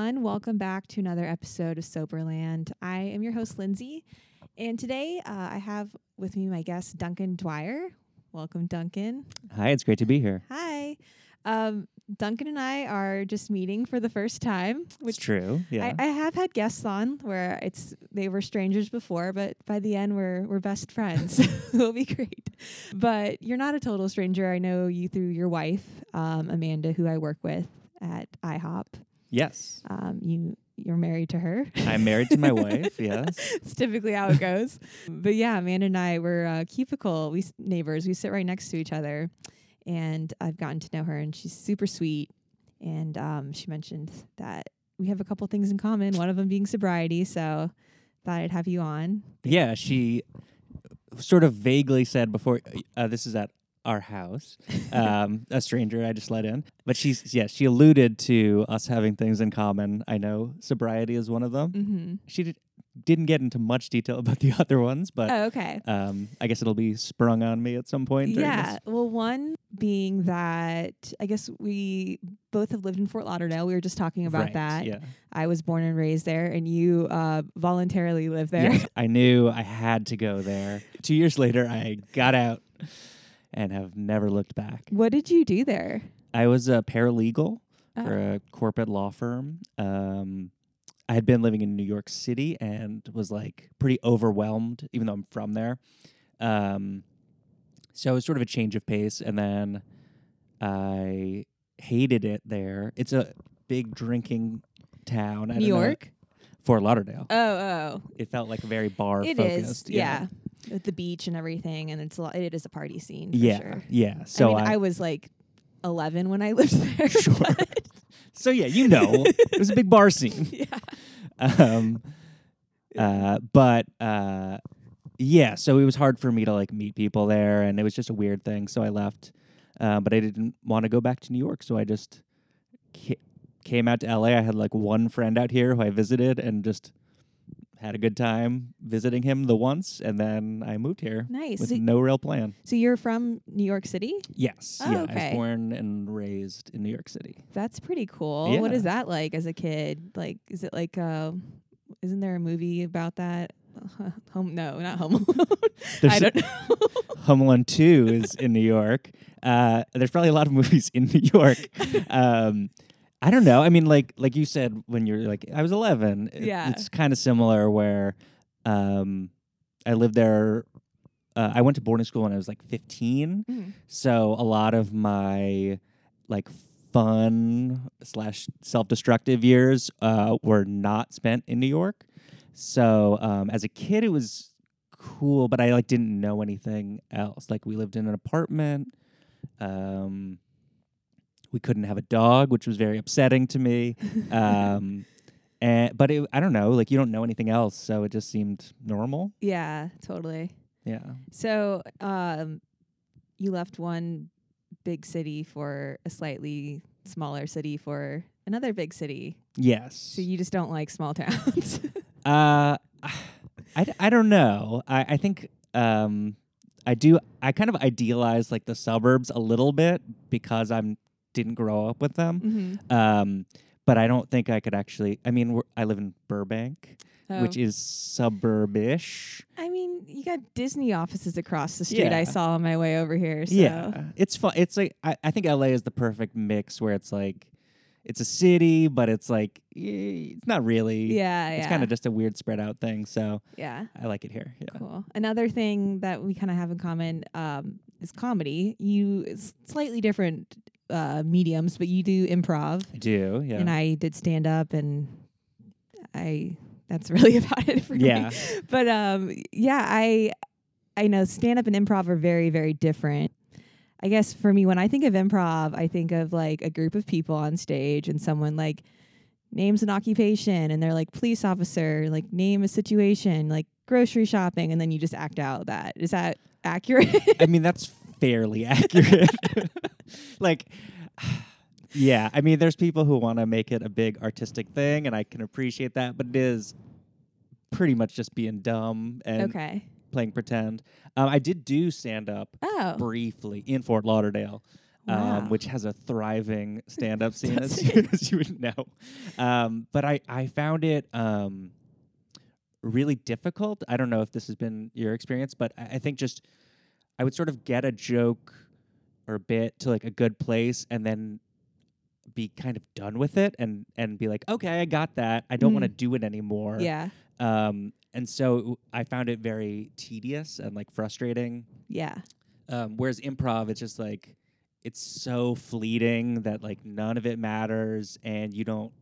Everyone. Welcome back to another episode of Soberland. I am your host, Lindsay. And today uh, I have with me my guest, Duncan Dwyer. Welcome, Duncan. Hi, it's great to be here. Hi. Um, Duncan and I are just meeting for the first time, It's which true. Yeah. I, I have had guests on where it's they were strangers before, but by the end we're we're best friends. It'll be great. But you're not a total stranger. I know you through your wife, um, Amanda, who I work with at IHOP. Yes. Um, you you're married to her. I'm married to my wife. Yes. it's typically how it goes. but yeah, Amanda and I were uh, cubicle we s- neighbors. We sit right next to each other, and I've gotten to know her, and she's super sweet. And um, she mentioned that we have a couple things in common. One of them being sobriety. So thought I'd have you on. Yeah. She sort of vaguely said before uh, this is at our house, um, a stranger I just let in. But she's, yeah, she alluded to us having things in common. I know sobriety is one of them. Mm-hmm. She did, didn't get into much detail about the other ones, but Oh, okay. um, I guess it'll be sprung on me at some point. Yeah. this. Well, one being that I guess we both have lived in Fort Lauderdale. We were just talking about Right, that. Yeah. I was born and raised there, and you uh, voluntarily live there. Yes, I knew I had to go there. Two years later, I got out and have never looked back. What did you do there? I was a paralegal Oh. for a corporate law firm. Um, I had been living in New York City and was like pretty overwhelmed, even though I'm from there. Um, so it was sort of a change of pace, and then I hated it there. It's a big drinking town. I New don't know- York. Fort Lauderdale. Oh, oh, It felt like very bar it focused. is. Yeah. With the beach and everything, and it's a lot, it is a party scene. For yeah, sure. yeah. So I mean, I, was like eleven when I lived there. Sure. so yeah, you know, it was a big bar scene. yeah. Um, uh, but uh, yeah, so it was hard for me to like meet people there, and it was just a weird thing. So I left, uh, but I didn't want to go back to New York, so I just ca- came out to LA. I had like one friend out here who I visited, and just had a good time visiting him the once, and then I moved here Nice. with So, no real plan. so you're from New York City? Yes, Oh, yeah, I okay. was born and raised in New York City. That's pretty cool. What Yeah. is that like as a kid? Like, is it like uh, isn't there a movie about that? Home? No, not Home Alone. I don't know. Home Alone 2 is in New York. Uh, there's probably a lot of movies in New York. Um, I don't know. I mean, like like you said when you're like I was 11. it- Yeah. it's kind of similar where um, I lived there. Uh, I went to boarding school when I was like 15, Mm. so a lot of my like fun slash self destructive years uh, were not spent in New York. So um, as a kid, it was cool, but I like didn't know anything else. Like we lived in an apartment. Um, we couldn't have a dog, which was very upsetting to me. um, and but it, I don't know, like you don't know anything else, so it just seemed normal. yeah, totally. Yeah. So, um, you left one big city for a slightly smaller city for another big city. Yes. So you just don't like small towns. Uh, I, d- I don't know. I, I think um, I do. I kind of idealize like the suburbs a little bit because I'm didn't grow up with them. mm-hmm. Um, but I don't think I could actually. I mean, we're, I live in Burbank, which is suburbish. I mean, you got Disney offices across the street. I saw on my way over here. So. Yeah, it's fun. It's like I, I think LA is the perfect mix where it's like it's a city, but it's like it's not really. Yeah, It's yeah. kind of just a weird spread out thing. So yeah. I like it here. Yeah. Cool. Another thing that we kind of have in common um, is comedy. You slightly different uh, mediums, but you do improv, I do. Yeah. and I did stand up, and I that's really about it for yeah. me. But um, yeah, I I know stand up and improv are very very different. I guess for me, when I think of improv, I think of like a group of people on stage and someone like names an occupation and they're like police officer, like name a situation, like grocery shopping, and then you just act out that. Is that accurate? I mean, that's fairly accurate. like, yeah. I mean, there's people who want to make it a big artistic thing, and I can appreciate that, but it is pretty much just being dumb and okay. playing pretend. Um, I did do stand up Oh. briefly in Fort Lauderdale. Wow. um, which has a thriving stand-up scene, as, as you would know. Um, but I I found it um, really difficult. I don't know if this has been your experience, but I, I think just I would sort of get a joke or a bit to like a good place, and then be kind of done with it, and and be like, okay, I got that. I don't want to do it anymore. yeah. Um, and so I found it very tedious and like frustrating. Yeah. Um, whereas improv, it's just like it's so fleeting that like none of it matters, and you don't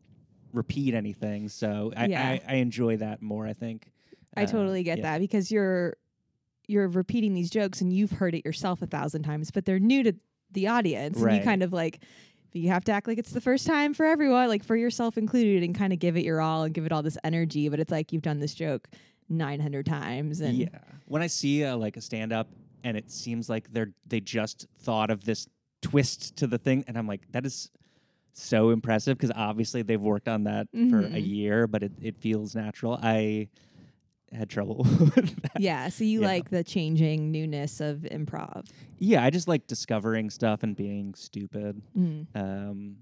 repeat anything. So I, Yeah. I, I enjoy that more. I think. I Uh, totally get yeah. that because you're you're repeating these jokes and you've heard it yourself a thousand times, but they're new to the audience. And you kind of like you have to act like it's the first time for everyone, like for yourself included, and kind of give it your all and give it all this energy. But it's like you've done this joke nine hundred times, and yeah. When I see uh, like a stand up and it seems like they're they just thought of this twist to the thing, and I'm like, that is so impressive because obviously they've worked on that for a Mhm. year, but it, it feels natural. I had trouble with that. yeah. So you Yeah. like the changing newness of improv. Yeah, I just like discovering stuff and being stupid. Mm. Um,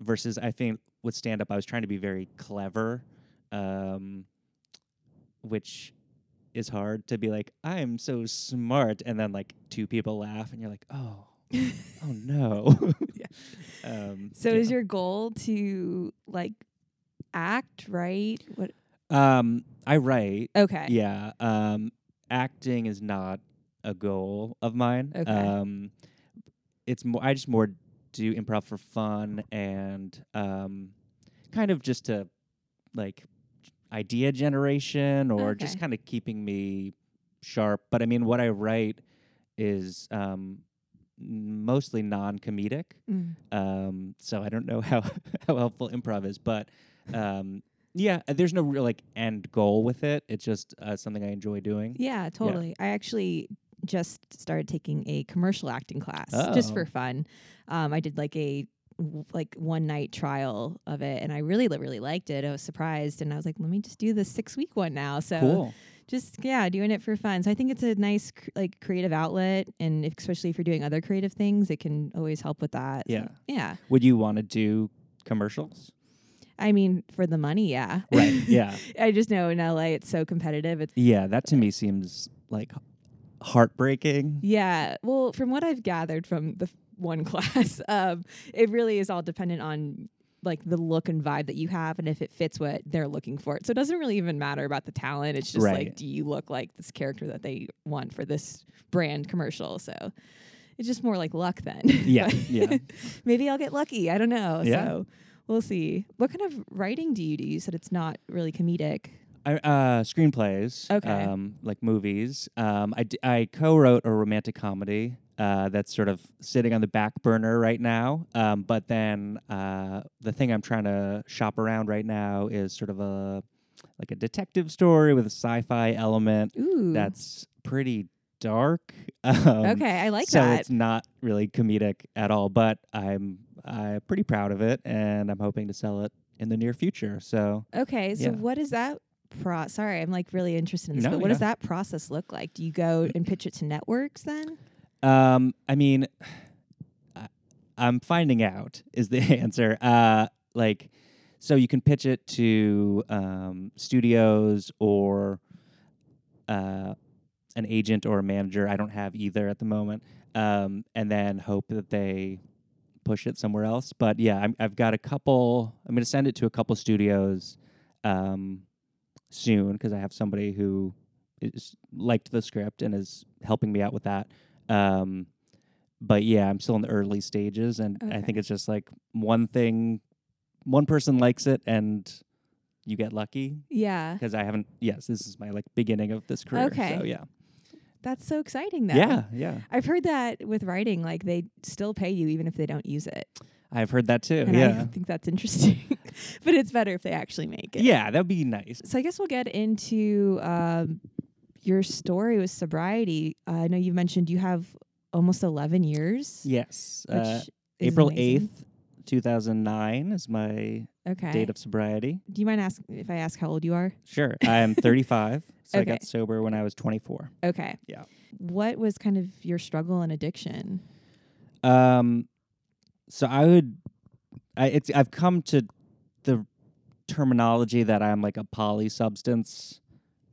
versus, I think with stand up, I was trying to be very clever, um, which is hard to be like, I'm so smart. And then like two people laugh and you're like, oh, oh no. Yeah. um, So yeah. is your goal to like act right? What? Um, I write. Okay. Yeah. Um, acting is not a goal of mine. Okay. Um, it's more. I just more do improv for fun and um, kind of just to like idea generation or just kind of keeping me sharp. But I mean, what I write is um, mostly non-comedic. Mm. Um, so I don't know how how helpful improv is, but um, yeah, uh, there's no real like end goal with it. It's just uh, something I enjoy doing. Yeah, totally. I actually just started taking a commercial acting class just for Oh. fun. Um, I did like a like one night trial of it, and I really really liked it. I was surprised, and I was like, let me just do the six week one now. So Cool. just yeah, doing it for fun. So I think it's a nice cr- like creative outlet, and if- especially if you're doing other creative things, it can always help with that. So, Yeah. yeah. Would you want to do commercials? I mean, for the money, yeah. Right. Yeah. I just know in LA it's so competitive. It's yeah. That to me seems like heartbreaking. Yeah. Well, from what I've gathered from the one class, um, it really is all dependent on like the look and vibe that you have and if it fits what they're looking for. So it doesn't really even matter about the talent. It's just Right. like, do you look like this character that they want for this brand commercial? So it's just more like luck then. Yeah. But yeah. Maybe I'll get lucky. I don't know. Yeah. So we'll see. What kind of writing do you do? You said it's not really comedic. I, uh, screenplays, Okay. um, like movies. Um, I, d- I co-wrote a romantic comedy uh, that's sort of sitting on the back burner right now. Um, but then uh, the thing I'm trying to shop around right now is sort of a like a detective story with a sci-fi element Ooh. that's pretty dark. Um, okay. I like so that. So it's not really comedic at all, but I'm I'm pretty proud of it, and I'm hoping to sell it in the near future. So Okay, so Yeah. what is that pro? Sorry, I'm like really interested in this. No, but what does that process look like? Do you go and pitch it to networks then? Um, I mean, I- I'm finding out is the answer. Uh, like, so you can pitch it to um, studios or uh, an agent or a manager. I don't have either at the moment, um, and then hope that they push it somewhere else. But yeah, I'm, I've got a couple. I'm going to send it to a couple studios um, soon because I have somebody who is liked the script and is helping me out with that. Um, but yeah, I'm still in the early stages, and I think it's just like one thing, one person likes it, and you get lucky Yeah, because I haven't. Yes, this is my like beginning of this career. Okay. So yeah, that's so exciting. Then. yeah, yeah. I've heard that with writing, like they still pay you even if they don't use it, I've heard that too. and I think that's interesting. but it's better if they actually make it. yeah, that'd be nice. So I guess we'll get into um, your story with sobriety. Uh, I know you mentioned you have almost 11 years. Yes, Which uh, April eighth, two thousand nine is my Okay. date of sobriety. Do you mind ask if I ask how old you are? Sure, I am thirty five. So I got sober when I was twenty four. Okay. Yeah. What was kind of your struggle and addiction? Um, so I would, I it's I've come to the terminology that I'm like a poly substance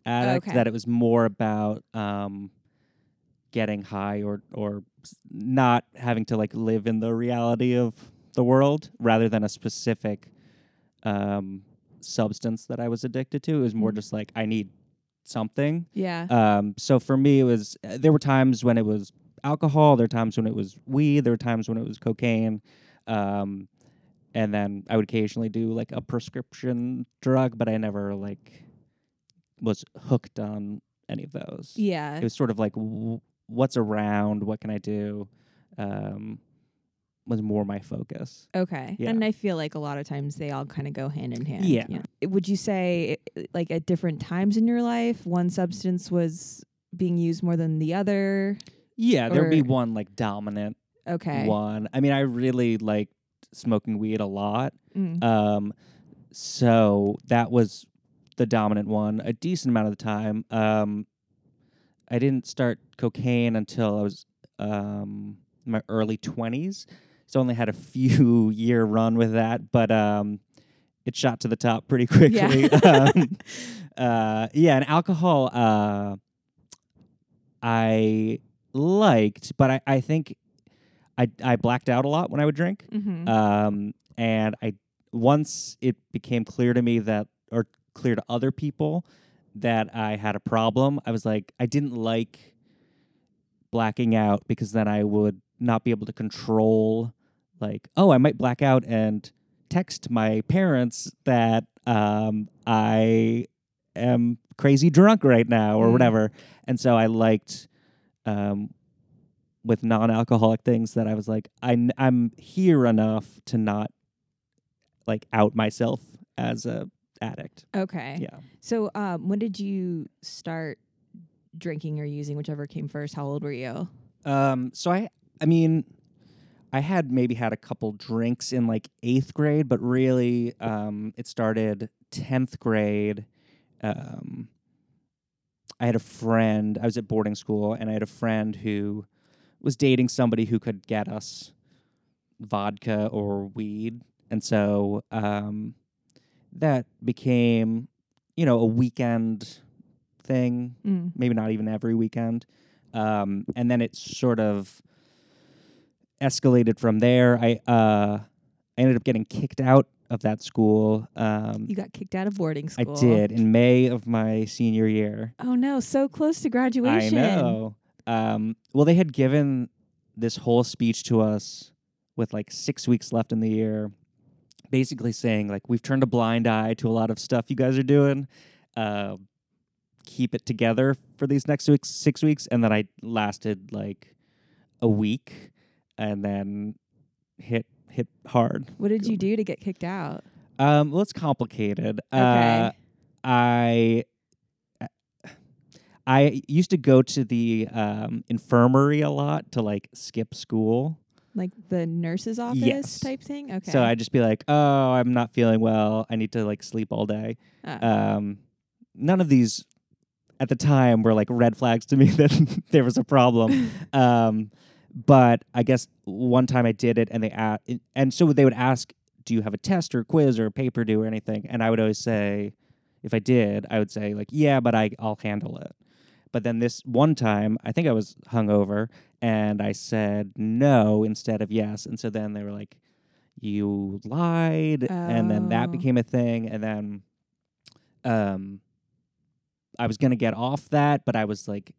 addict. Okay. That it was more about um, getting high or or not having to like live in the reality of the world, rather than a specific um, substance that I was addicted to. It was more Mhm. just like I need something. Yeah. Um, so for me, it was uh, there were times when it was alcohol, there were times when it was weed, there were times when it was cocaine, um, and then I would occasionally do like a prescription drug, but I never like was hooked on any of those. yeah. It was sort of like w- what's around, what can I do, um, was more my focus. Okay. Yeah. And I feel like a lot of times they all kind of go hand in hand. Yeah. yeah. Would you say like at different times in your life one substance was being used more than the other? Yeah, there'd be one like dominant. Okay. One. I mean, I really liked smoking weed a lot. Mm. Um so that was the dominant one a decent amount of the time. Um I didn't start cocaine until I was um my early 20s it's only had a few year run with that, but um, it shot to the top pretty quickly. Yeah, um, uh, yeah and alcohol, uh, I liked, but I, I think I, I blacked out a lot when I would drink. Mm-hmm. Um, and I once it became clear to me that, or clear to other people, that I had a problem, I was like, I didn't like blacking out because then I would not be able to control like, oh, I might black out and text my parents that um, I am crazy drunk right now or Mm. whatever. And so I liked um, with non-alcoholic things that I was like, I n- I'm here enough to not like out myself as a addict. Okay. Yeah. So, um, when did you start drinking or using, whichever came first? How old were you? Um. So I, I mean, I had maybe had a couple drinks in like eighth grade, but really, um, it started tenth grade. Um, I had a friend. I was at boarding school, and I had a friend who was dating somebody who could get us vodka or weed, and so um, that became, you know, a weekend thing Mm. maybe not even every weekend. Um, and then it sort of escalated from there. I uh, I ended up getting kicked out of that school. Um, You got kicked out of boarding school. I did in May of my senior year. Oh no, so close to graduation. I know. Um, well, they had given this whole speech to us with like six weeks left in the year, basically saying like we've turned a blind eye to a lot of stuff you guys are doing. Uh, keep it together for these next weeks, six weeks, and then I lasted like a week, and then hit hit hard. What did you do to get kicked out? Um, well, it's complicated. Okay. Uh, I I used to go to the um, infirmary a lot to like skip school. Like the nurse's office Yes. type thing? Okay. So I'd just be like, "Oh, I'm not feeling well. I need to like sleep all day." Uh, Um, none of these at the time were like red flags to me that there was a problem. um, but I guess one time I did it, and they a- and so they would ask, "Do you have a test or a quiz or a paper due or anything?" And I would always say, if I did, I would say like, "Yeah, but I I'll handle it." But then this one time, I think I was hungover, and I said no instead of yes, and so then they were like, "You lied," and then that Oh. became a thing, and then, um, I was gonna get off that, but I was like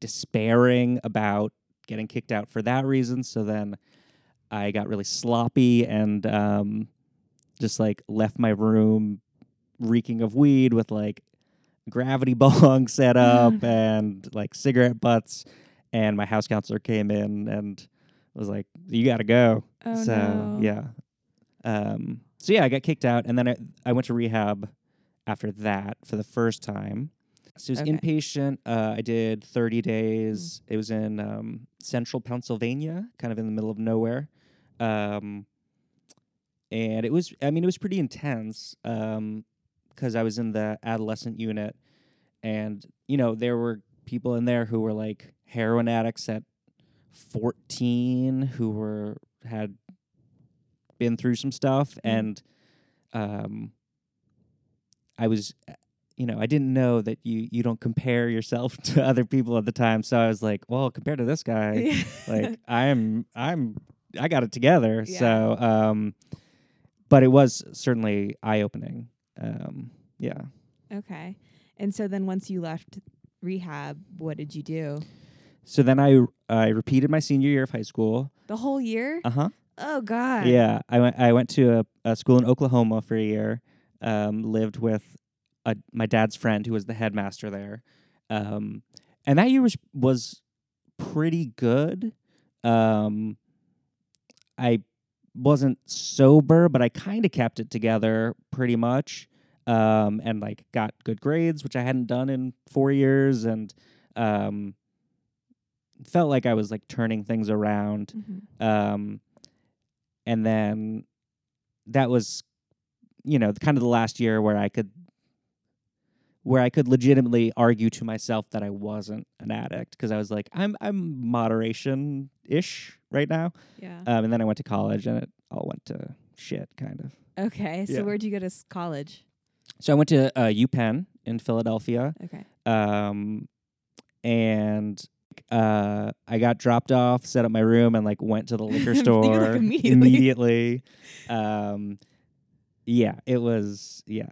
despairing about getting kicked out for that reason. So then I got really sloppy and um, just like left my room reeking of weed with like gravity bong set up and like cigarette butts. And my house counselor came in and was like, "You got to go." oh so no. yeah, um, so yeah, I got kicked out, and then I, I went to rehab after that for the first time. So it was Okay. inpatient. Uh, I did 30 days. It was in um, central Pennsylvania, kind of in the middle of nowhere. Um, and it was, I mean, it was pretty intense because I was in the adolescent unit. And, you know, there were people in there who were like heroin addicts at 14 who were had been through some stuff Mhm. and um I was you know, I didn't know that you you don't compare yourself to other people at the time. So I was like, well, compared to this guy, like I'm I'm I got it together. Yeah. So um but it was certainly eye opening. Um yeah. okay. And so then once you left rehab, what did you do? So then I I repeated my senior year of high school. The whole year? Uh-huh. Oh God. Yeah, I went. I went to a, a school in Oklahoma for a year. Um, lived with a, my dad's friend who was the headmaster there, um, and that year was was pretty good. Um, I wasn't sober, but I kind of kept it together pretty much, um, and like got good grades, which I hadn't done in four years, and um, felt like I was like turning things around Mhm. um, and then that was you know kind of the last year where i could where i could legitimately argue to myself that i wasn't an addict because i was like i'm i'm moderation ish right now Yeah. um, and then i went to college and it all went to shit kind of okay. So yeah. where'd you go to s- college? so i went to uh, upenn in philadelphia Okay. um, and uh, I got dropped off, set up my room, and like went to the liquor store like, immediately. immediately. Um, yeah, it was yeah.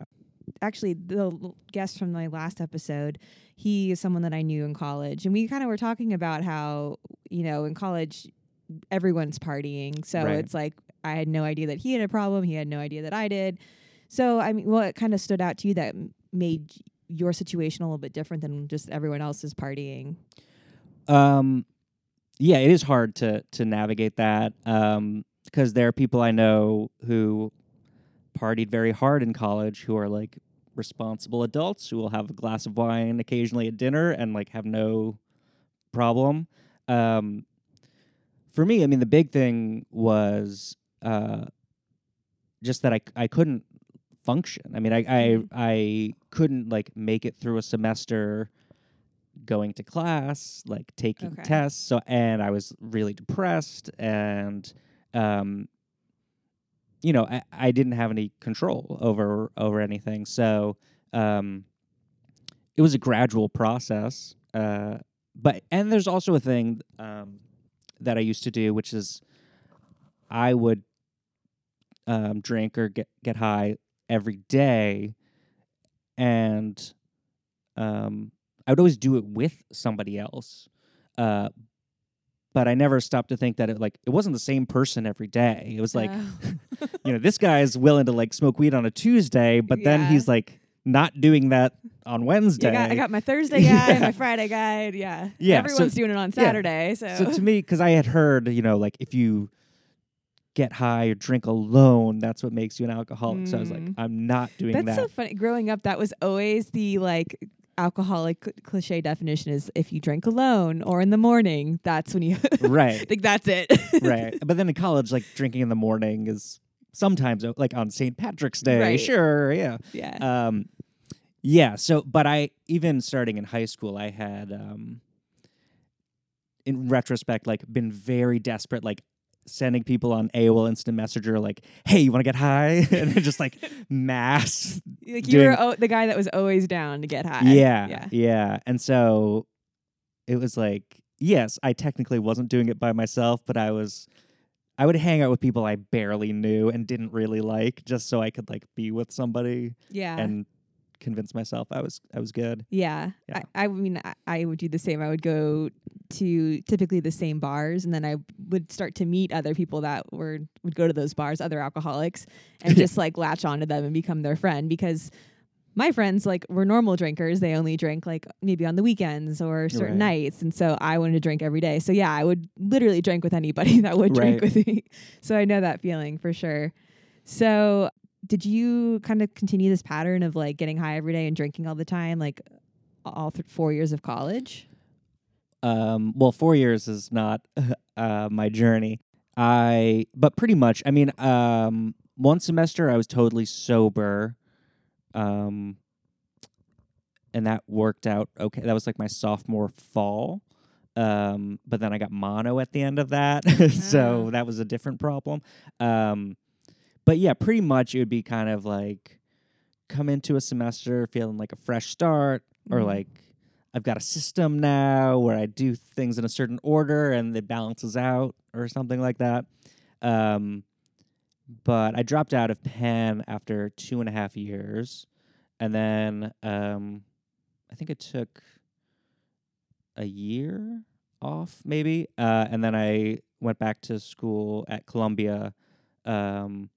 Actually, the guest from my last episode, he is someone that I knew in college, and we kind of were talking about how you know in college everyone's partying, so Right. it's like I had no idea that he had a problem, he had no idea that I did. So I mean, what kind of stood out to you that made your situation a little bit different than just everyone else's partying? Um, yeah, it is hard to to navigate that um, because there are people I know who partied very hard in college who are like responsible adults who will have a glass of wine occasionally at dinner and like have no problem. Um, for me, I mean, the big thing was uh, just that I I couldn't function. I mean, I I Mhm. I couldn't like make it through a semester going to class, like taking Okay. tests. So and I was really depressed and um you know, I, I didn't have any control over over anything. So um it was a gradual process. Uh but and there's also a thing um that I used to do which is I would um drink or get get high every day and um I would always do it with somebody else. Uh, but I never stopped to think that it like it wasn't the same person every day. It was like, Oh. you know, this guy is willing to like smoke weed on a Tuesday, but then he's like not doing that on Wednesday. I got, I got my Thursday guy, Yeah. my Friday guy. Yeah. Yeah, so- Everyone's doing it on Saturday. So, so to me, because I had heard, you know, like if you get high or drink alone, that's what makes you an alcoholic. So I was like, Mm. I'm not doing that's that. so funny. Growing up, that was always the like alcoholic cl- cliche definition is if you drink alone or in the morning, that's when you right, think that's it. right. But then in college, like drinking in the morning is sometimes like on St. Patrick's Day. Right. Sure, yeah. yeah. um yeah so but i even starting in high school i had um in retrospect like been very desperate like sending people on AOL instant messenger like hey you want to get high and just like mass like you were o- the guy that was always down to get high. yeah Yeah. yeah and so it was like yes i technically wasn't doing it by myself but i was i would hang out with people i barely knew and didn't really like just so i could like be with somebody Yeah. and convince myself I was I was good. Yeah. Yeah. I, I mean, I, I would do the same. I would go to typically the same bars, and then I would start to meet other people that were would go to those bars, other alcoholics, and just like latch onto them and become their friend because. My friends like were normal drinkers. They only drank like maybe on the weekends or certain Right. nights, and so I wanted to drink every day. So yeah, I would literally drink with anybody that would drink with me. So I know that feeling for sure. So did you kind of continue this pattern of like getting high every day and drinking all the time, like all th- four years of college? Um, well, four years is not uh, my journey. I but pretty much. I mean, um, one semester I was totally sober, um, and that worked out okay. That was like my sophomore fall. Um, but then I got mono at the end of that, so Oh. that was a different problem. Um, but yeah, pretty much it would be kind of like come into a semester feeling like a fresh start, or Mhm. like I've got a system now where I do things in a certain order and it balances out, or something like that. Um, but I dropped out of Penn after two and a half years, and then um, I think it took a year off, maybe, uh, and then I went back to school at Columbia, um,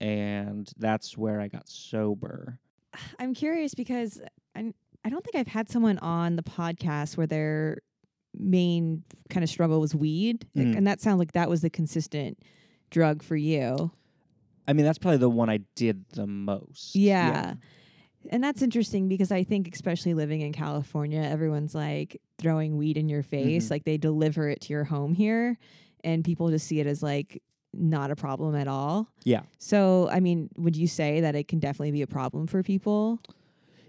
and that's where I got sober. I'm curious because I I don't think I've had someone on the podcast where their main kind of struggle was weed, Mm. and that sounds like that was the consistent drug for you. I mean, that's probably the one I did the most. Yeah. And that's interesting because I think, especially living in California, everyone's like throwing weed in your face. Mhm. Like they deliver it to your home here, and people just see it as like not a problem at all. Yeah. So, I mean, would you say that it can definitely be a problem for people?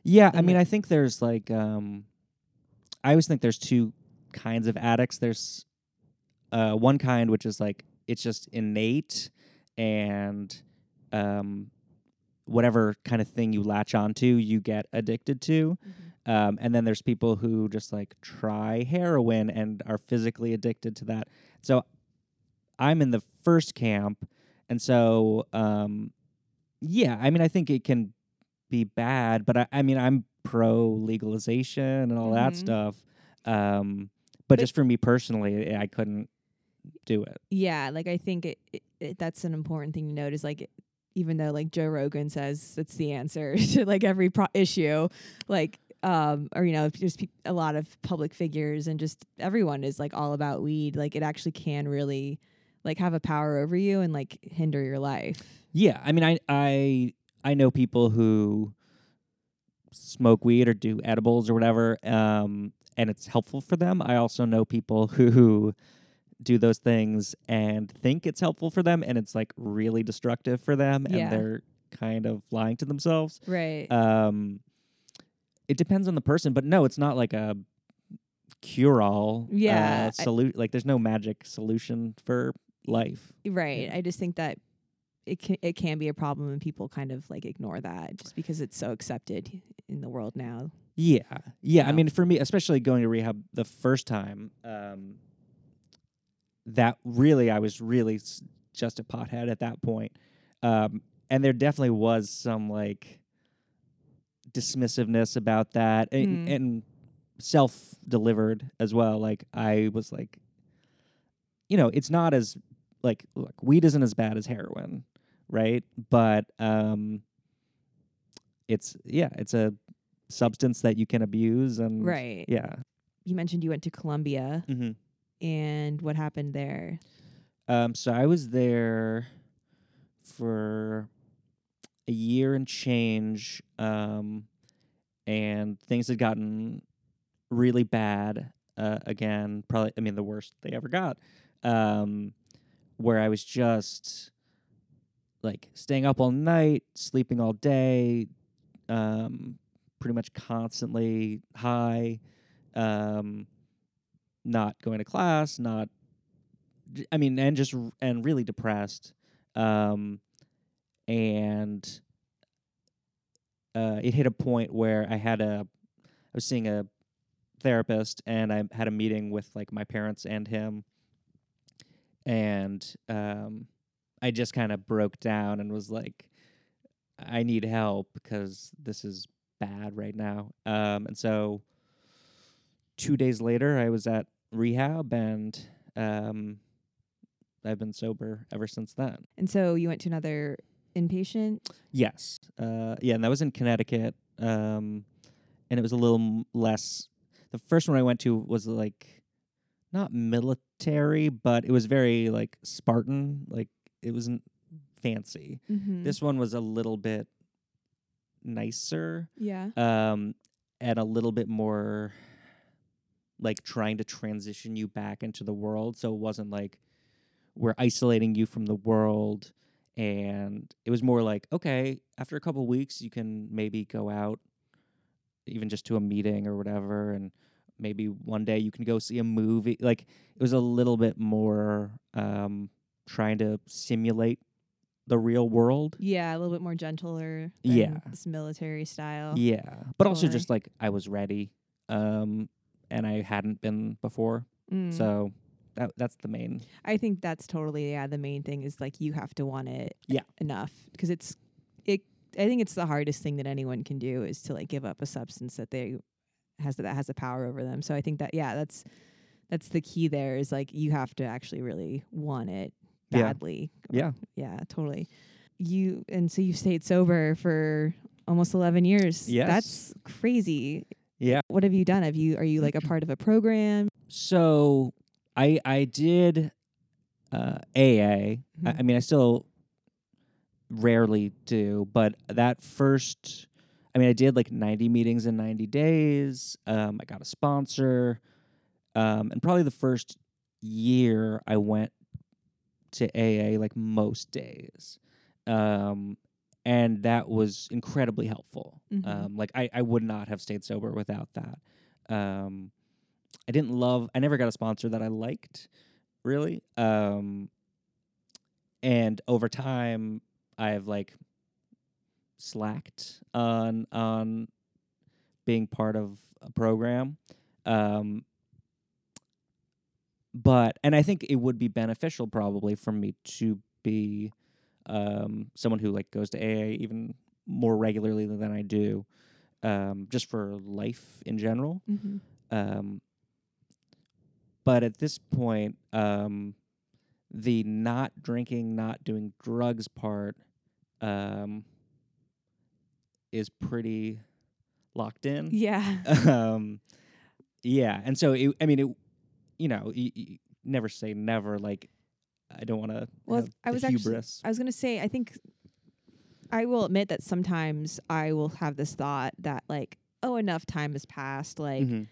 Yeah, I mean, I think there's like, um, I always think there's two kinds of addicts. There's uh, one kind which is like it's just innate and um, whatever kind of thing you latch onto, you get addicted to. Um, and then there's people who just like try heroin and are physically addicted to that. So I'm in the first camp, and so um, yeah, I mean, I think it can be bad, but I, I mean, I'm pro legalization and all that Mhm. stuff. Um, but, But- just for me personally, I couldn't do it. Yeah, like I think it, it, it that's an important thing to note is like even though like Joe Rogan says it's the answer to like every pro- issue, like um or you know just pe- a lot of public figures and just everyone is like all about weed, like it actually can really like have a power over you and like hinder your life. Yeah, I mean, I I I know people who smoke weed or do edibles or whatever, um, and it's helpful for them. I also know people who who do those things and think it's helpful for them, and it's like really destructive for them, Yeah. and they're kind of lying to themselves. Right. Um, it depends on the person, but no, it's not like a cure-all. Yeah, uh, I- solu- like there's no magic solution for life. right. I just think that it can it can be a problem and people kind of like ignore that just because it's so accepted in the world now. Yeah, yeah. I mean, for me, especially going to rehab the first time, um, that really, I was really s- just a pothead at that point, um, and there definitely was some like dismissiveness about that, and, Mm. and self-delivered as well. Like I was like, you know, it's not as like look, weed isn't as bad as heroin, right? But um, it's yeah, it's a substance that you can abuse and Right. yeah. You mentioned you went to Columbia Mm-hmm. and what happened there? Um, so I was there for a year and change, um, and things had gotten really bad uh, again. Probably, I mean, the worst they ever got. Um, where I was just like staying up all night, sleeping all day, um, pretty much constantly high, um, not going to class, not, I mean, and just and really depressed. Um, and uh, it hit a point where I had a, I was seeing a therapist, and I had a meeting with like my parents and him, and um, I just kind of broke down and was like, I need help because this is bad right now. Um, and so two days later, I was at rehab and um, I've been sober ever since then. And so you went to another inpatient. Yes. Uh, yeah, and that was in Connecticut. Um, and it was a little m- less. The first one I went to was like not military, but it was very like Spartan. Like it wasn't fancy. Mm-hmm. This one was a little bit nicer yeah. um, and a little bit more like trying to transition you back into the world. So it wasn't like we're isolating you from the world. And it was more like, okay, after a couple weeks, you can maybe go out, even just to a meeting or whatever, and maybe one day you can go see a movie. Like it was a little bit more um, trying to simulate the real world. Yeah, a little bit more gentler. Yeah. this military style. Yeah, but also just like I was ready, um, and I hadn't been before, Mm. so that that's the main. I think that's totally yeah. The main thing is like you have to want it Yeah. enough because it's it. I think it's the hardest thing that anyone can do is to like give up a substance that they has that has a power over them. So I think that yeah, that's that's the key. There is like you have to actually really want it badly. Yeah, Yeah, totally. You and so you've stayed sober for almost eleven years. Yes. that's crazy. yeah. What have you done? Have you are you like a part of a program? So I I did uh, AA. I, Mhm. I mean, I still rarely do, but that first, I mean, I did like 90 meetings in 90 days. Um, I got a sponsor, um, and probably the first year I went to AA like most days. Um, and that was incredibly helpful. Mhm. Um, like I, I would not have stayed sober without that. Um, I didn't love. I never got a sponsor that I liked, really. Um, and over time, I've like slacked on on being part of a program. Um, but and I think it would be beneficial probably for me to be um, someone who like goes to AA even more regularly than I do, um, just for life in general. Mm-hmm. Um, but at this point, um, the not drinking, not doing drugs part um, is pretty locked in. Yeah. um, yeah, and so it, I mean, it, you know, you, you never say never. Like, I don't want to. Well, I was actually- I was gonna say, I think I will admit that sometimes I will have this thought that like, oh, enough time has passed. Like Mhm.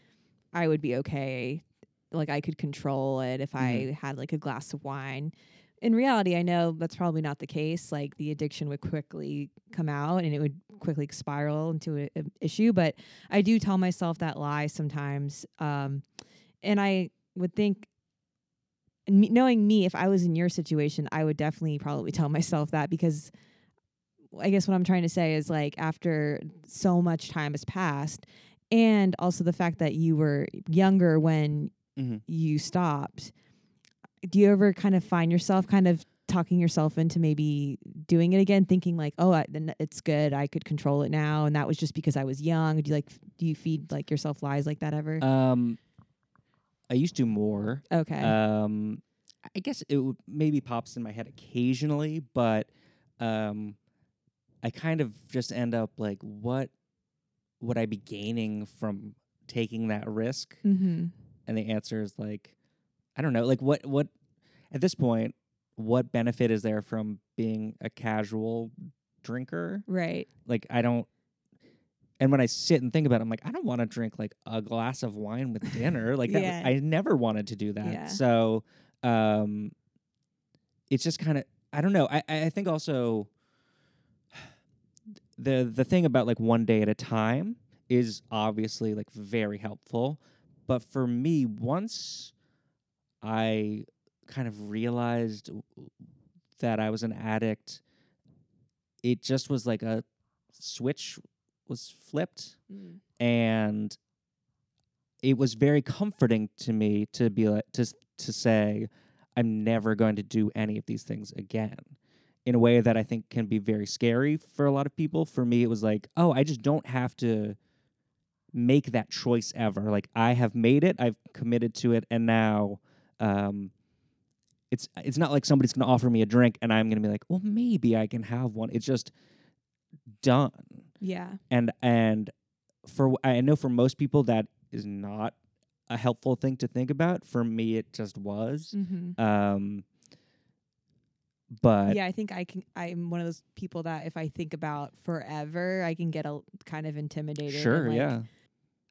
I would be okay. Like I could control it if Mhm. I had like a glass of wine. In reality, I know that's probably not the case. Like the addiction would quickly come out and it would quickly spiral into a, a issue. But I do tell myself that lie sometimes. Um, and I would think knowing me, if I was in your situation, I would definitely probably tell myself that because I guess what I'm trying to say is like after so much time has passed, and also the fact that you were younger when Mhm. you stopped, do you ever kind of find yourself kind of talking yourself into maybe doing it again, thinking like, oh, I, then it's good, I could control it now, and that was just because I was young? Do you like, do you feed like yourself lies like that ever? Um, I used to more. okay. Um, I guess it would maybe pops in my head occasionally, but um, I kind of just end up like, what would I be gaining from taking that risk? mm-hmm. And the answer is like, I don't know. Like, what what at this point, what benefit is there from being a casual drinker? Right. Like, I don't. And when I sit and think about it, I'm like, I don't want to drink like a glass of wine with dinner. Like that, I never wanted to do that. Yeah. So, um, it's just kind of I don't know. I I I think also the the thing about like one day at a time is obviously like very helpful, but for me, once I kind of realized that I was an addict, it just was like a switch was flipped Mm. and it was very comforting to me to be like to to say I'm never going to do any of these things again in a way that I think can be very scary for a lot of people. For me it was like, oh, I just don't have to make that choice ever. Like I have made it, I've committed to it and now um it's it's not like somebody's going to offer me a drink and I'm going to be like, "Well, maybe I can have one." It's just done Yeah. and and for I know for most people that is not a helpful thing to think about. For me, it just was. Mm-hmm. Um, but yeah, I think I can. I'm one of those people that if I think about forever, I can get a kind of intimidated. and, sure, like, yeah,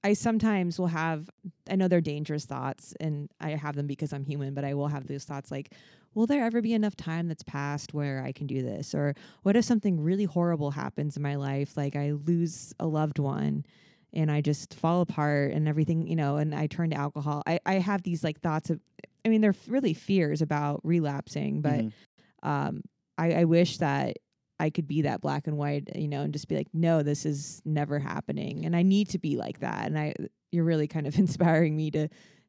I sometimes will have. I know they're dangerous thoughts, and I have them because I'm human. But I will have those thoughts like, will there ever be enough time that's passed where I can do this? Or what if something really horrible happens in my life, like I lose a loved one? and I just fall apart and everything, you know, and I turn to alcohol. I, I have these like thoughts of, I mean, they're really fears about relapsing, but Mhm. um, I, I wish that I could be that black and white, you know, and just be like, no, this is never happening. And I need to be like that. And I, you're really kind of inspiring me to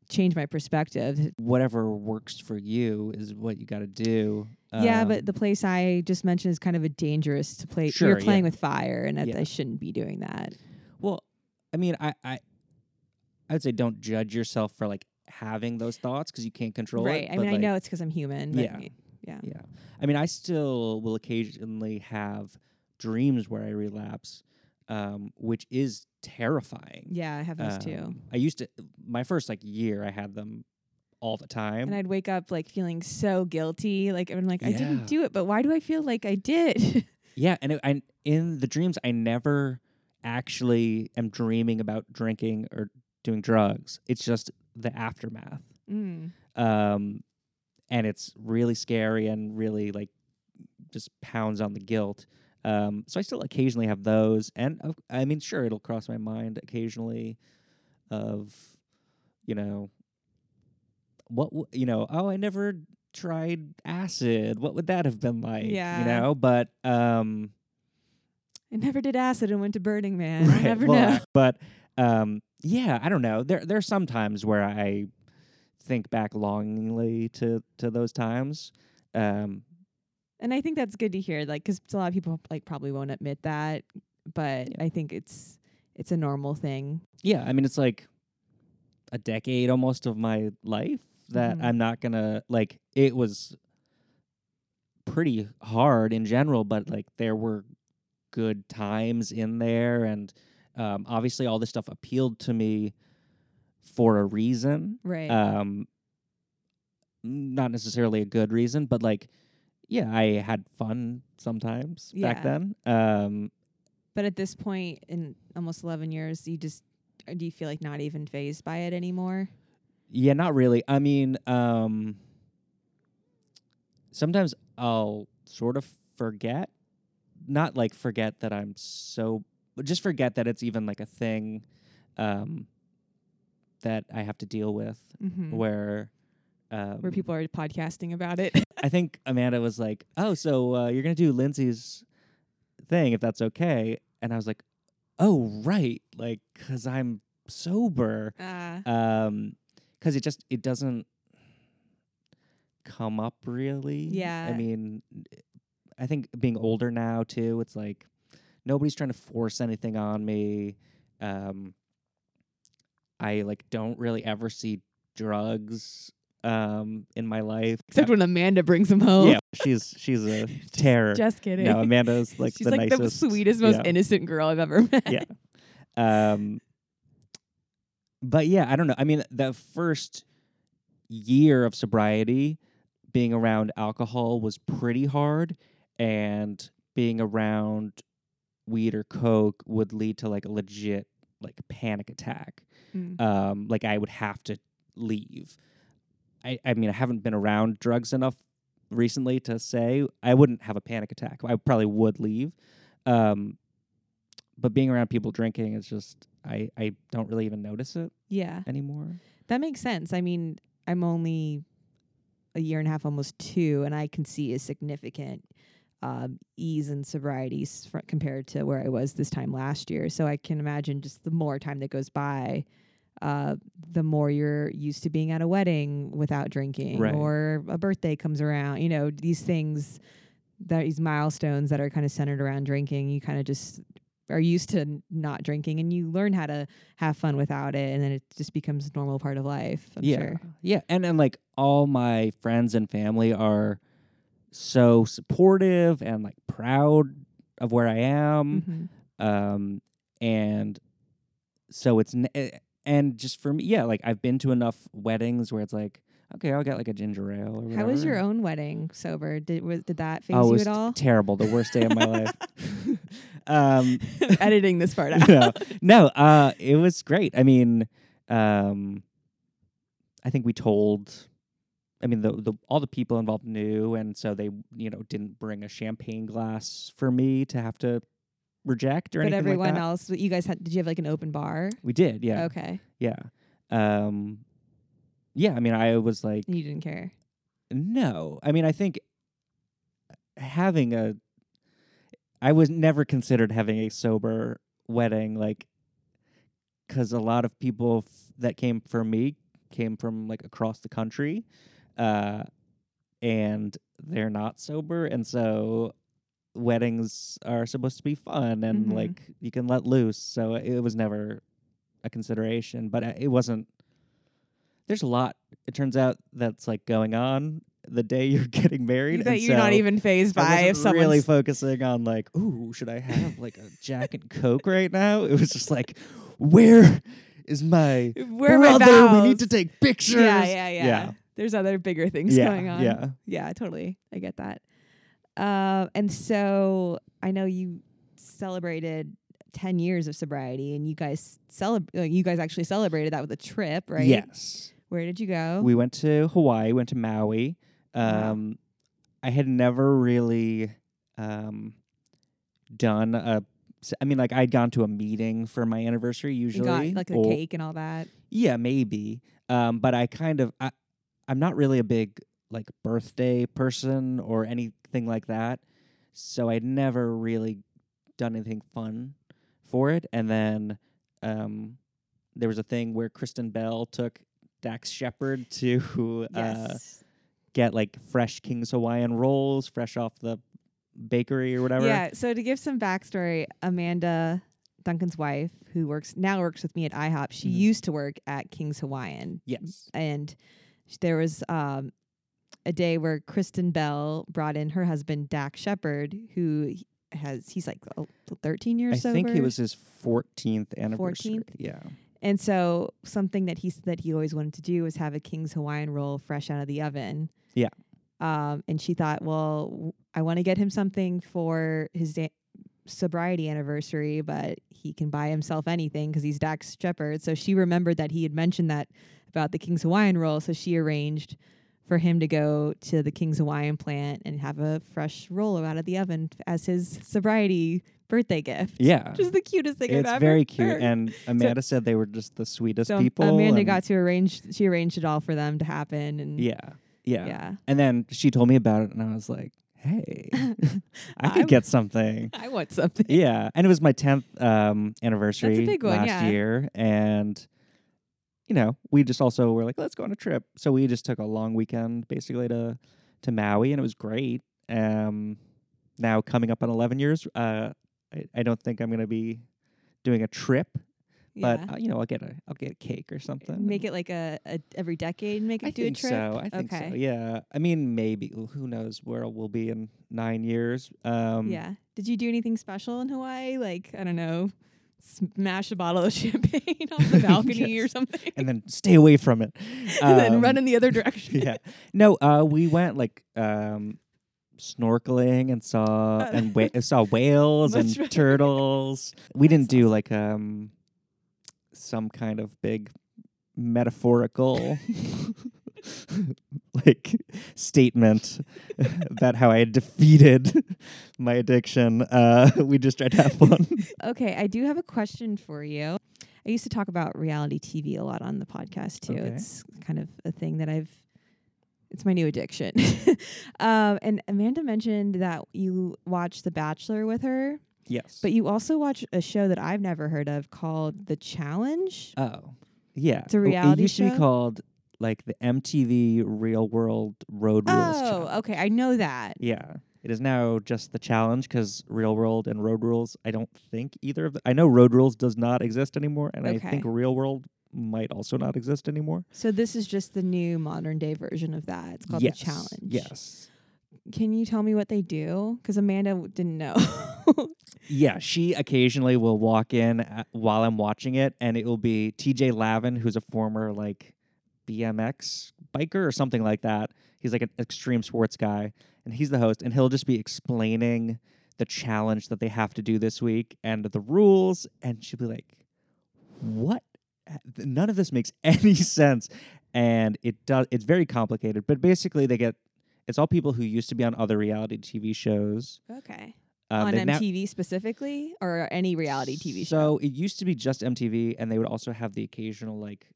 change my perspective. whatever works for you is what you got to do. yeah, Um, but the place I just mentioned is kind of a dangerous to play. Sure, you're yeah. playing with fire, and Yeah. I shouldn't be doing that. well, I mean, I, I, I would say don't judge yourself for like having those thoughts because you can't control right. it. Right. I mean, I know it's because I'm human. But Yeah. Yeah. Yeah. I mean, I still will occasionally have dreams where I relapse, um, which is terrifying. Yeah, I have those too. Um, I used to my first like year I had them all the time. And I'd wake up like feeling so guilty. Like I'm like, I didn't do it, but why do I feel like I did? yeah, and it, I, in the dreams I never actually am dreaming about drinking or doing drugs. It's just the aftermath. mm. Um, and it's really scary and really like just pounds on the guilt. Um, so I still occasionally have those, and I mean, sure, it'll cross my mind occasionally, of, you know, what w- you know, oh, I never tried acid. What would that have been like? Yeah. you know, but um, I never did acid and went to Burning Man. Right, never well, know. But um, yeah, I don't know. There there are some times where I think back longingly to to those times. Um, And I think that's good to hear, like, because a lot of people like probably won't admit that, but Yeah. I think it's it's a normal thing. yeah, I mean, it's like a decade almost of my life that Mhm. I'm not gonna like. It was pretty hard in general, but like there were good times in there, and um, obviously all this stuff appealed to me for a reason. Right. um not necessarily a good reason but like yeah i had fun sometimes back then um but at this point in almost 11 years, you just uh, do you feel like not even phased by it anymore? yeah not really i mean um sometimes i'll sort of forget not like forget that i'm so just forget that it's even like a thing um that i have to deal with Mm-hmm. where um, Where people are podcasting about it. I think Amanda was like, "Oh, so uh, you're gonna do Lindsay's thing if that's okay?" And I was like, "Oh, right, like because I'm sober." uh, Um, because it just it doesn't come up really. Yeah. I mean, I think being older now too, it's like nobody's trying to force anything on me. Um, I like don't really ever see drugs um in my life. except when Amanda brings them home. Yeah, she's she's a terror. Just kidding. no, Amanda's like She's the like nicest. the sweetest, most yeah. innocent girl I've ever met. Yeah. Um, but yeah, I don't know. I mean, the first year of sobriety, being around alcohol was pretty hard, and being around weed or coke would lead to like a legit like panic attack. Mm. Um, like I would have to leave. I, I mean, I haven't been around drugs enough recently to say I wouldn't have a panic attack. I probably would leave. Um, but being around people drinking is just I, I don't really even notice it yeah. anymore. That makes sense. I mean, I'm only a year and a half, almost two, and I can see a significant um, ease and sobriety fr- compared to where I was this time last year. So I can imagine just the more time that goes by, uh, the more you're used to being at a wedding without drinking, Right. or a birthday comes around. You know, these things, that these milestones that are kind of centered around drinking. You kind of just are used to not drinking, and you learn how to have fun without it, and then it just becomes a normal part of life. I'm yeah, sure. yeah, and and like all my friends and family are so supportive and like proud of where I am. Mhm. um and so it's n- eh, and just for me yeah like i've been to enough weddings where it's like okay i'll get like a ginger ale or whatever. How was your own wedding sober? Did was, did that phase oh, you at all? terrible the worst day of my life um Editing this part out. no no uh it was great i mean um i think we told i mean the, the all the people involved knew and so they you know didn't bring a champagne glass for me to have to reject or but anything everyone like that. else, you guys had, did you have like an open bar? We did, yeah, Okay. yeah, um, yeah. I mean, I was like, You didn't care. no. I mean, I think having a, I was never considered having a sober wedding, like, because a lot of people f- that came from me came from like across the country, uh, and they're not sober, and so weddings are supposed to be fun and Mhm. like you can let loose. So it was never a consideration, but uh, it wasn't. There's a lot. It turns out that's like going on the day you're getting married. That you're not even phased by if someone's really focusing on like, ooh, should I have like a Jack and Coke right now? It was just like, where is my where are my brother? We need to take pictures. Yeah, yeah, yeah, Yeah. There's other bigger things Yeah, going on. yeah. Yeah, totally. I get that. Uh, and so I know you celebrated 10 years of sobriety and you guys celebrate you guys actually celebrated that with a trip, right? Yes. Where did you go? We went to Hawaii, went to Maui. Wow. Um, I had never really um, done a I mean, like I'd gone to a meeting for my anniversary You usually. got like the or- cake and all that. Yeah, maybe. Um, but I kind of I, I'm not really a big like birthday person or anything like that. So I'd never really done anything fun for it. And then um, there was a thing where Kristen Bell took Dax Shepard to uh, Yes. get like fresh King's Hawaiian rolls, fresh off the bakery or whatever. Yeah. So to give some backstory, Amanda, Duncan's wife, who works now works with me at IHOP, she Mhm. used to work at King's Hawaiian, Yes. and there was um, a day where Kristen Bell brought in her husband Dax Shepard, who has he's like oh, 13 years I think it was his 14th anniversary. 14th? Yeah. And so something that he that he always wanted to do was have a King's Hawaiian roll fresh out of the oven. Yeah. Um, and she thought, well, I want to get him something for his da- sobriety anniversary, but he can buy himself anything because he's Dax Shepard. So she remembered that he had mentioned that about the King's Hawaiian roll. So she arranged for him to go to the King's Hawaiian plant and have a fresh roll out of the oven as his sobriety birthday gift. Yeah. Which is the cutest thing I've it's ever very cute. heard. And Amanda said they were just the sweetest So people. Amanda got to arrange. She arranged it all for them to happen, and Yeah. Yeah. yeah. And then she told me about it, and I was like, hey, I could I'm- get something. I want something. yeah. And it was my 10th um, anniversary one, last yeah. year. And, you know, we just also were like, let's go on a trip. So we just took a long weekend basically to, to Maui, and it was great. Um, now, coming up on 11 years, uh, I, I don't think I'm going to be doing a trip, but Yeah. uh, you know, I'll get a I'll get a cake or something. make it like a, a every decade. Make it I do think a trip. so. I think okay. so. Yeah. I mean, maybe. Who knows where we'll be in nine years? Um, yeah. Did you do anything special in Hawaii? Like I don't know, smash a bottle of champagne off the balcony or something, And then stay away from it. and then Um, run in the other direction. yeah. No. Uh, we went like um, snorkeling and saw Uh, and wa- saw whales and turtles. We didn't do like um some kind of big metaphorical like statement about how I had defeated my addiction. Uh, we just tried to have fun. Okay, I do have a question for you. I used to talk about reality TV a lot on the podcast too. Okay. It's kind of a thing that I've it's my new addiction. um, and Amanda mentioned that you watch The Bachelor with her, yes. but you also watch a show that I've never heard of called The Challenge. oh, yeah. It's a reality It used to show? be called like the MTV Real World Road Rules. Oh, okay. I know that. Yeah. It is now just the challenge because Real World and Road Rules. I don't think either of the. I know Road Rules does not exist anymore, and I think Real World might also not exist anymore. So this is just the new modern day version of that. It's called yes. The Challenge. Yes. Can you tell me what they do? Because Amanda w- didn't know. Yeah, she occasionally will walk in at, while I'm watching it, and it will be TJ Lavin, who's a former like BMX biker or something like that. He's like an extreme sports guy, and he's the host, and he'll just be explaining the challenge that they have to do this week and the rules, and she'll be like, "What? None of this makes any sense." And it does. It's very complicated, but basically, they get. It's all people who used to be on other reality TV shows okay. Um, on MTV specifically, or any reality TV show? So it used to be just MTV, and they would also have the occasional like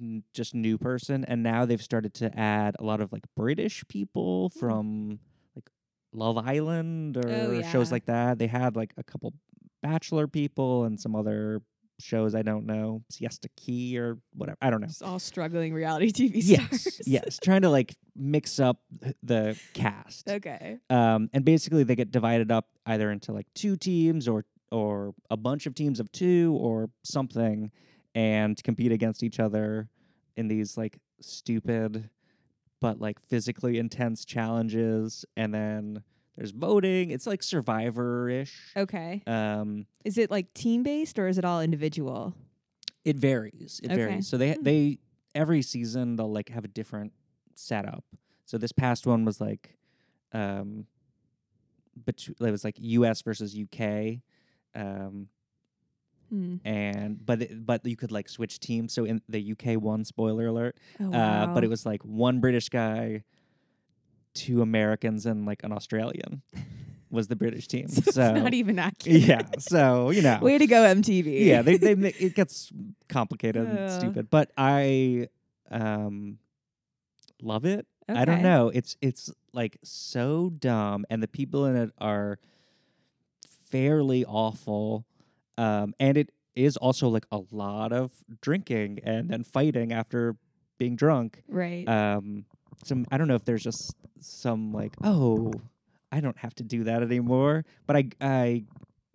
n- just new person, and now they've started to add a lot of like British people Hmm. from like Love Island or Oh, shows like that. They had like a couple Bachelor people and some other shows I don't know, Siesta Key or whatever. I don't know. Just all struggling reality TV stars. yes, yes. trying to like mix up the cast. Okay. Um, and basically they get divided up either into like two teams or or a bunch of teams of two or something and compete against each other in these like stupid but like physically intense challenges and then there's voting. It's like survivor ish. Okay. Um Is it like team based or is it all individual? it varies. It Okay. varies. So they Hmm. they every season they'll like have a different setup. So this past one was like um but it was like US versus UK. Um Hmm. and but it, but you could like switch teams. So in the UK one, spoiler alert. Oh, Uh but it was like one British guy, two Americans and like an Australian was the British team. So so it's not even accurate. yeah, so you know. Way to go, MTV. yeah, they they it gets complicated and stupid, but I um love it. I don't know. It's it's like so dumb, and the people in it are fairly awful. Um, and it is also like a lot of drinking and then fighting after being drunk. Right. Um, some I don't know if there's just some like oh I don't have to do that anymore, but I I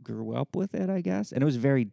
grew up with it I guess, and it was very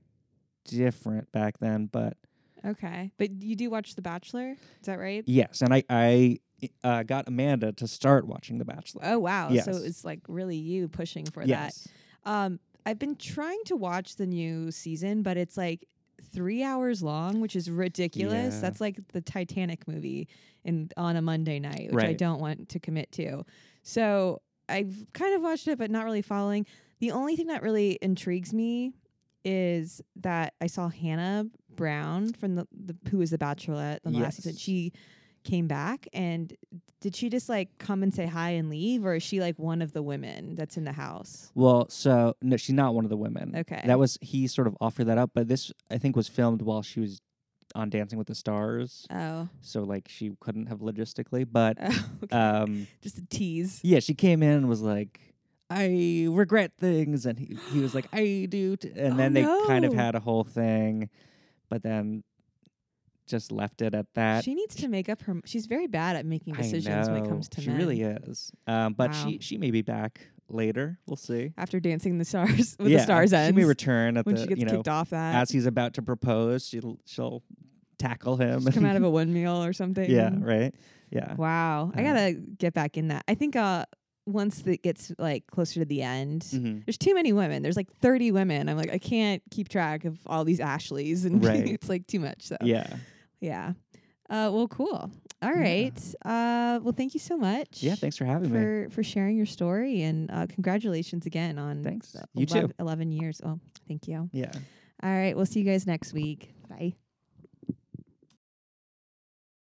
different back then. But okay. But you do watch The Bachelor? Is that right? yes, and I I uh, got Amanda to start watching The Bachelor. Oh wow. Yes. So it's like really you pushing for yes. that. Um I've been trying to watch the new season, but it's like three hours long, which is ridiculous. Yeah. That's like the Titanic movie in on a Monday night, which I don't want to commit to. So I've kind of watched it, but not really following. The only thing that really intrigues me is that I saw Hannah Brown from the, the who was the Bachelorette the last season. She came back and did she just like come and say hi and leave or is she like one of the women that's in the house Well, so no, she's not one of the women. okay That was he sort of offered that up, but this I think was filmed while she was on Dancing with the Stars, oh, so like she couldn't have logistically. But oh okay. um, just a tease yeah, she came in and was like, "I regret things," and he he was like, "I do," t-, and Oh, then they kind of had a whole thing, but then just left it at that. she needs to make up her she's very bad at making decisions when it comes to she men really is. Um, but Wow. she she may be back later. We'll see. after dancing the stars with yeah, the stars She ends may return at when the she gets you know kicked off that as he's about to propose. She'll she'll tackle him. Just come out of a windmill or something yeah, right. Yeah. wow i Uh, gotta get back in that i think uh once it gets like closer to the end Mhm. there's too many women. There's like 30 women. I'm like, I can't keep track of all these Ashleys, and Right. it's like too much. So Yeah. Yeah. Uh, well, cool. All Yeah. right. Uh, well, thank you so much. Yeah. Thanks for having me. for for sharing your story and uh, congratulations again on Thanks. You too. 11 years. Oh, thank you. Yeah. All right. We'll see you guys next week. Bye.